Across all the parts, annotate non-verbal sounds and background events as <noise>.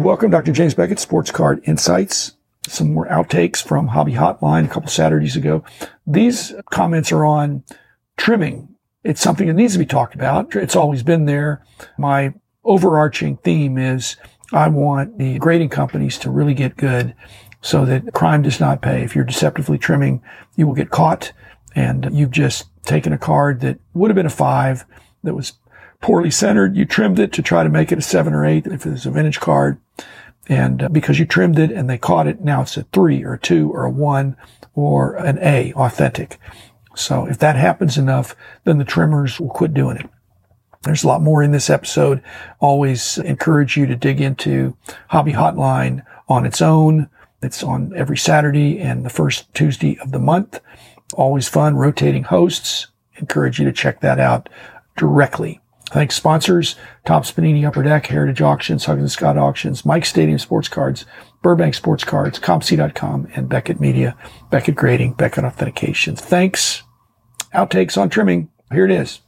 Welcome, Dr. James Beckett, Sports Card Insights. Some more outtakes from Hobby Hotline a couple Saturdays ago. These comments are on trimming. It's something that needs to be talked about. It's always been there. My overarching theme is I want the grading companies to really get good so that crime does not pay. If you're deceptively trimming, you will get caught and you've just taken a card that would have been a five that was poorly centered. You trimmed it to try to make it a seven or eight if it's a vintage card. And uh, because you trimmed it and they caught it, now it's a three or a two or a one or an A authentic. So if that happens enough, then the trimmers will quit doing it. There's a lot more in this episode. Always encourage you to dig into Hobby Hotline on its own. It's on every Saturday and the first Tuesday of the month. Always fun, rotating hosts. Encourage you to check that out directly. Thanks sponsors, Topps Panini Upper Deck, Heritage Auctions, Huggins Scott Auctions, Mike Stadium Sports Cards, Burbank Sports Cards, COMC.com, and Beckett Media, Beckett Grading, Beckett Authentication. Thanks. Outtakes on trimming. Here it is.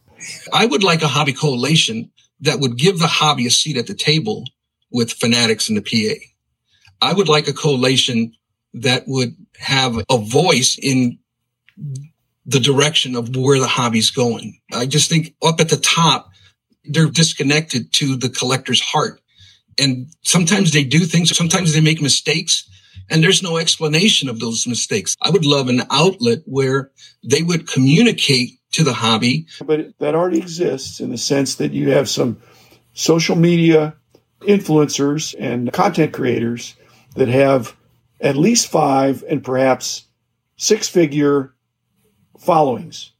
I would like a hobby coalition that would give the hobby a seat at the table with Fanatics in the PA. I would like a coalition that would have a voice in the direction of where the hobby's going. I just think up at the top, they're disconnected to the collector's heart. And sometimes they do things, sometimes they make mistakes, and there's no explanation of those mistakes. I would love an outlet where they would communicate to the hobby. But that already exists in the sense that you have some social media influencers and content creators that have at least five and perhaps six figure followings.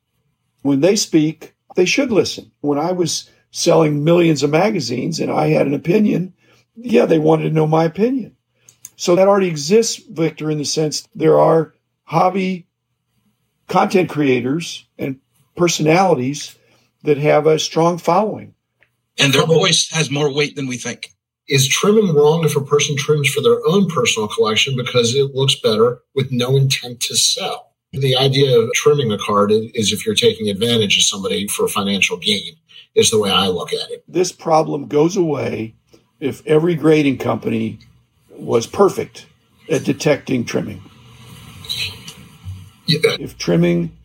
When they speak, they should listen. When I was selling millions of magazines and I had an opinion, yeah, they wanted to know my opinion. So that already exists, Victor, in the sense there are hobby content creators and personalities that have a strong following. And their voice has more weight than we think. Is trimming wrong if a person trims for their own personal collection because it looks better with no intent to sell? The idea of trimming a card is if you're taking advantage of somebody for financial gain, is the way I look at it. This problem goes away if every grading company was perfect at detecting trimming. Yeah. If trimming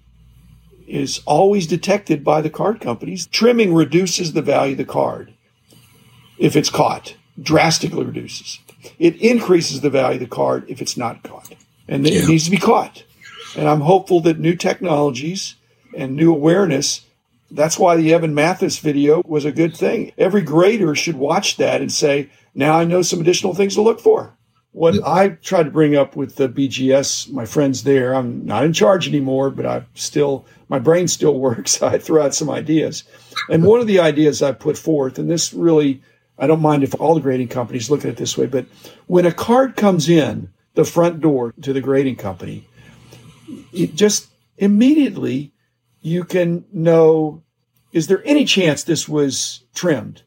is always detected by the card companies. Trimming reduces the value of the card if it's caught, drastically reduces. It increases the value of the card if it's not caught. And yeah. it needs to be caught. And I'm hopeful that new technologies and new awareness, that's why the Evan Mathis video was a good thing. Every grader should watch that and say, now I know some additional things to look for. What I tried to bring up with the BGS, my friends there, I'm not in charge anymore, but I still my brain still <laughs> works. I throw out some ideas. And one of the ideas I put forth, and this really, I don't mind if all the grading companies look at it this way, but when a card comes in the front door to the grading company, it just immediately you can know is there any chance this was trimmed?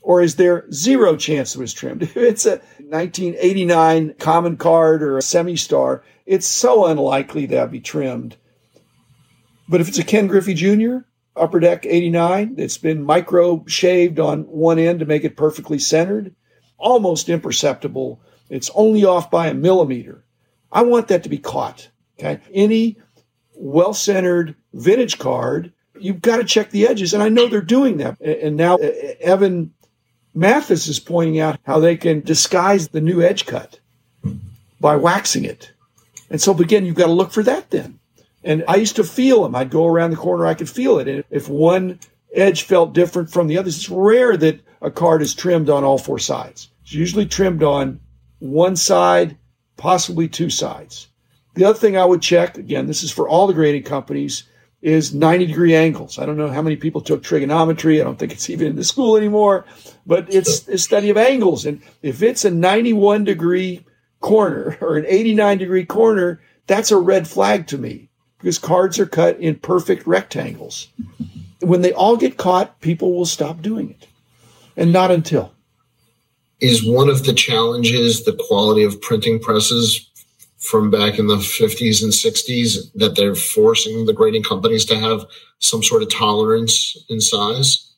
Or is there zero chance it was trimmed? <laughs> If it's a 1989 common card or a semi star, it's so unlikely that be trimmed but if it's a Ken Griffey Jr., upper deck 89, that's been micro shaved on one end to make it perfectly centered, almost imperceptible. It's only off by a millimeter. I want that to be caught. Okay. Any well centered vintage card, you've got to check the edges. And I know they're doing that. And now Evan Mathis is pointing out how they can disguise the new edge cut by waxing it. And so again, you've got to look for that then. And I used to feel them. I'd go around the corner, I could feel it. And if one edge felt different from the others, it's rare that a card is trimmed on all four sides. It's usually trimmed on one side, possibly two sides. The other thing I would check, again, this is for all the grading companies, is 90 degree angles. I don't know how many people took trigonometry. I don't think it's <laughs> even in the school anymore, but it's a study of angles. And if it's a 91 degree corner <laughs> or an 89 degree corner, that's a red flag to me because cards are cut in perfect rectangles. When they all get caught, people will stop doing it. And not until. Is one of the challenges the quality of printing presses from back in the 50s and 60s that they're forcing the grading companies to have some sort of tolerance in size?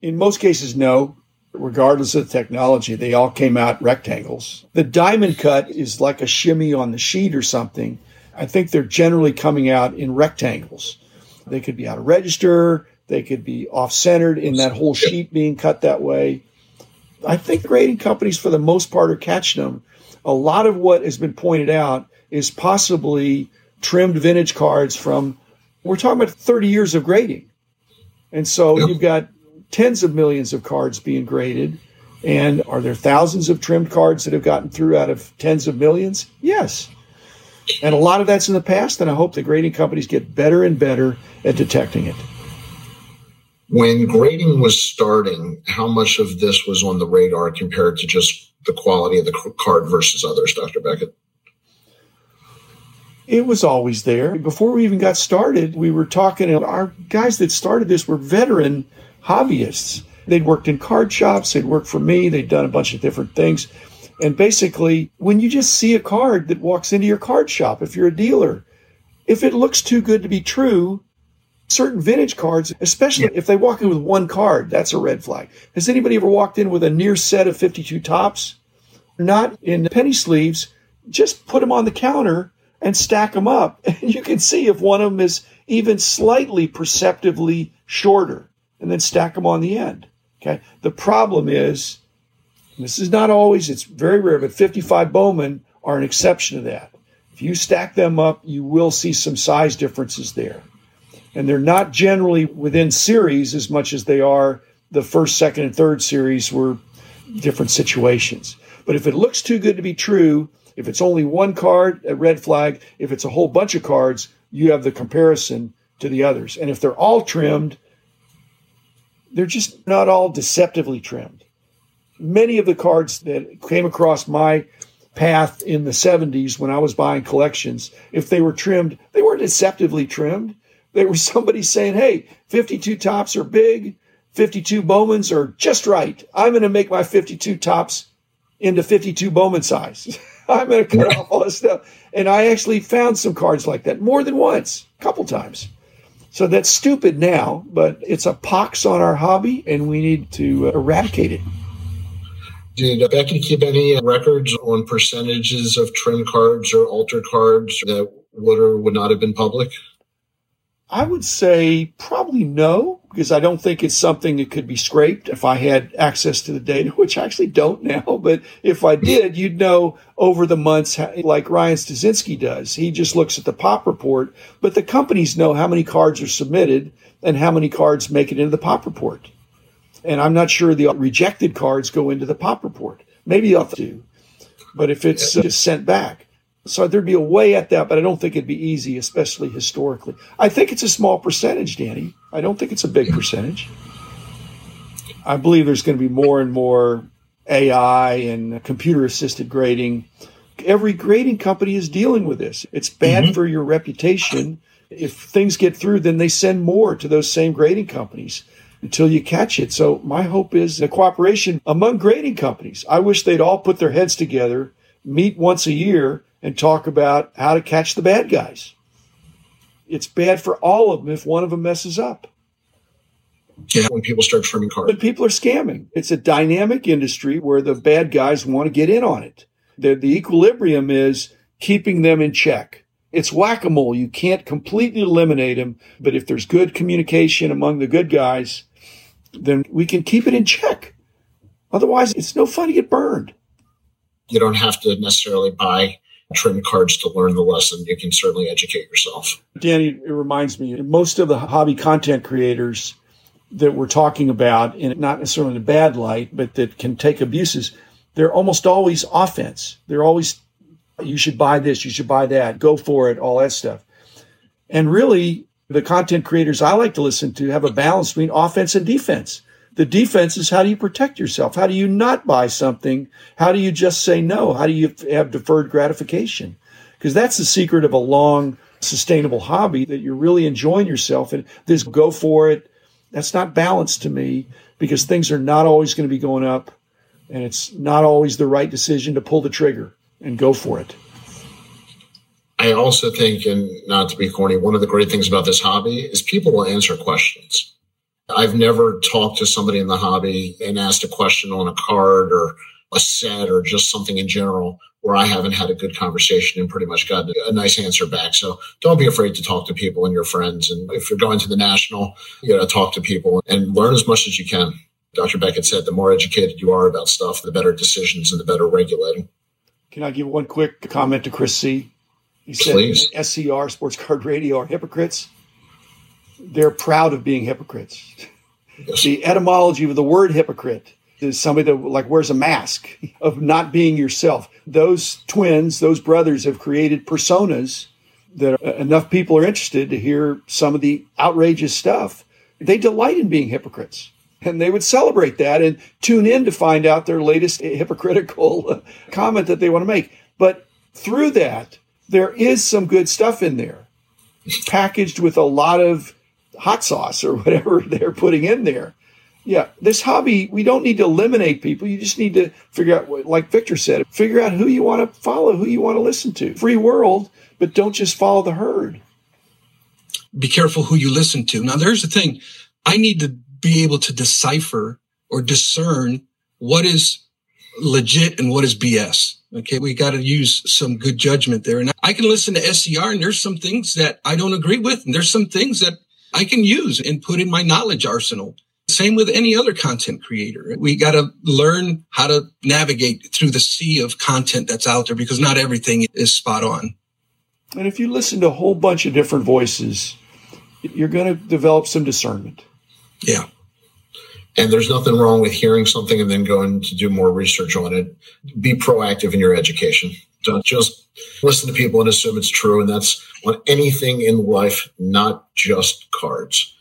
In most cases, no. regardless of the technology, they all came out rectangles. The diamond cut is like a shimmy on the sheet or something. I think they're generally coming out in rectangles. They could be out of register, they could be off centered in that whole sheet being cut that way. I think grading companies, for the most part, are catching them. A lot of what has been pointed out is possibly trimmed vintage cards from, we're talking about 30 years of grading. And so yep. you've got tens of millions of cards being graded. And are there thousands of trimmed cards that have gotten through out of tens of millions? Yes. And a lot of that's in the past, and I hope the grading companies get better and better at detecting it. When grading was starting, how much of this was on the radar compared to just the quality of the card versus others, Dr. Beckett? It was always there. Before we even got started, we were talking, our guys that started this were veteran hobbyists. They'd worked in card shops, they'd worked for me, they'd done a bunch of different things. And basically, when you just see a card that walks into your card shop, if you're a dealer, if it looks too good to be true, certain vintage cards, especially if they walk in with one card, that's a red flag. Has anybody ever walked in with a near set of 52 Topps? Not in penny sleeves. Just put them on the counter and stack them up. <laughs> And you can see if one of them is even slightly perceptively shorter and then stack them on the end. Okay. The problem is, this is not always, it's very rare, but 55 Bowman are an exception to that. If you stack them up, you will see some size differences there. And they're not generally within series as much as they are the first, second, and third series were different situations. But if it looks too good to be true, if it's only one card, a red flag. If it's a whole bunch of cards, you have the comparison to the others. And if they're all trimmed, they're just not all deceptively trimmed. Many of the cards that came across my path in the 70s when I was buying collections, if they were trimmed, they weren't deceptively trimmed. They were somebody saying, hey, 52 Topps are big, 52 Bowmans are just right. I'm going to make my 52 Topps into 52 Bowman size. <laughs> I'm going to cut off all this stuff. And I actually found some cards like that more than once, a couple times. So that's stupid now, but it's a pox on our hobby, and we need to eradicate it. Did Beckett keep any records on percentages of trim cards or altered cards that would or would not have been public? I would say probably no, because I don't think it's something that could be scraped if I had access to the data, <laughs> which I actually don't now. <laughs> But if I did, you'd know over the months, like Ryan Stasinski does. He just looks at the pop report, but the companies know how many cards are submitted and how many cards make it into the pop report. And I'm not sure the rejected cards go into the pop report. Maybe they'll do. But if it's just sent back, so there'd be a way at that, but I don't think it'd be easy, especially historically. I think it's a small percentage, Danny. I don't think it's a big percentage. I believe there's going to be more and more AI and computer assisted grading. Every grading company is dealing with this. It's bad mm-hmm. for your reputation. If things get through, then they send more to those same grading companies until you catch it. So my hope is a cooperation among grading companies. I wish they'd all put their heads together, meet once a year, and talk about how to catch the bad guys. It's bad for all of them if one of them messes up. Yeah, when people start trimming cards. But people are scamming. It's a dynamic industry where the bad guys want to get in on it. The, the equilibrium is keeping them in check. It's whack a mole. You can't completely eliminate them, but if there's good communication among the good guys, then we can keep it in check. Otherwise, it's no fun to get burned. You don't have to necessarily buy trim cards to learn the lesson. You can certainly educate yourself. Danny, it reminds me, most of the hobby content creators that we're talking about, and not necessarily in a bad light, but that can take abuses, they're almost always offense. They're always, you should buy this, you should buy that, go for it, all that stuff. And really, the content creators I like to listen to have a balance between offense and defense. The defense is how do you protect yourself? How do you not buy something? How do you just say no? How do you have deferred gratification? Because that's the secret of a long, sustainable hobby that you're really enjoying yourself and this go for it. That's not balanced to me because things are not always going to be going up and it's not always the right decision to pull the trigger and go for it. I also think, and not to be corny, one of the great things about this hobby is people will answer questions I've never talked to somebody in the hobby and asked a question on a card or a set or just something in general where I haven't had a good conversation and pretty much gotten a nice answer back. So don't be afraid to talk to people and your friends. And if you're going to the national, you know, talk to people and learn as much as you can. Dr. Beckett said the more educated you are about stuff, the better decisions and the better regulating. Can I give one quick comment to Chris C? He said Please. SCR, Sports Card Radio, are hypocrites. They're proud of being hypocrites. The etymology of the word hypocrite is somebody that like wears a mask of not being yourself. Those twins, those brothers have created personas that uh, enough people are interested to hear some of the outrageous stuff. They delight in being hypocrites. And they would celebrate that and tune in to find out their latest hypocritical uh, comment that they want to make. But through that, there is some good stuff in there, packaged with a lot of hot sauce or <laughs> whatever they're putting in there. Yeah, this hobby, we don't need to eliminate people. You just need to figure out, like Victor said, figure out who you want to follow, who you want to listen to. Free world, but don't just follow the herd. be careful who you listen to. Now, there's the thing. I need to be able to decipher or discern what is legit and what is BS. Okay. We got to use some good judgment there. And I can listen to SCR and there's some things that I don't agree with. And there's some things that I can use and put in my knowledge arsenal. Same with any other content creator. We got to learn how to navigate through the sea of content that's out there because not everything is spot on. And if you listen to a whole bunch of different voices, you're going to develop some discernment. Yeah. And there's nothing wrong with hearing something and then going to do more research on it. Be proactive in your education. Don't just listen to people and assume it's true. And that's on anything in life, not just cards.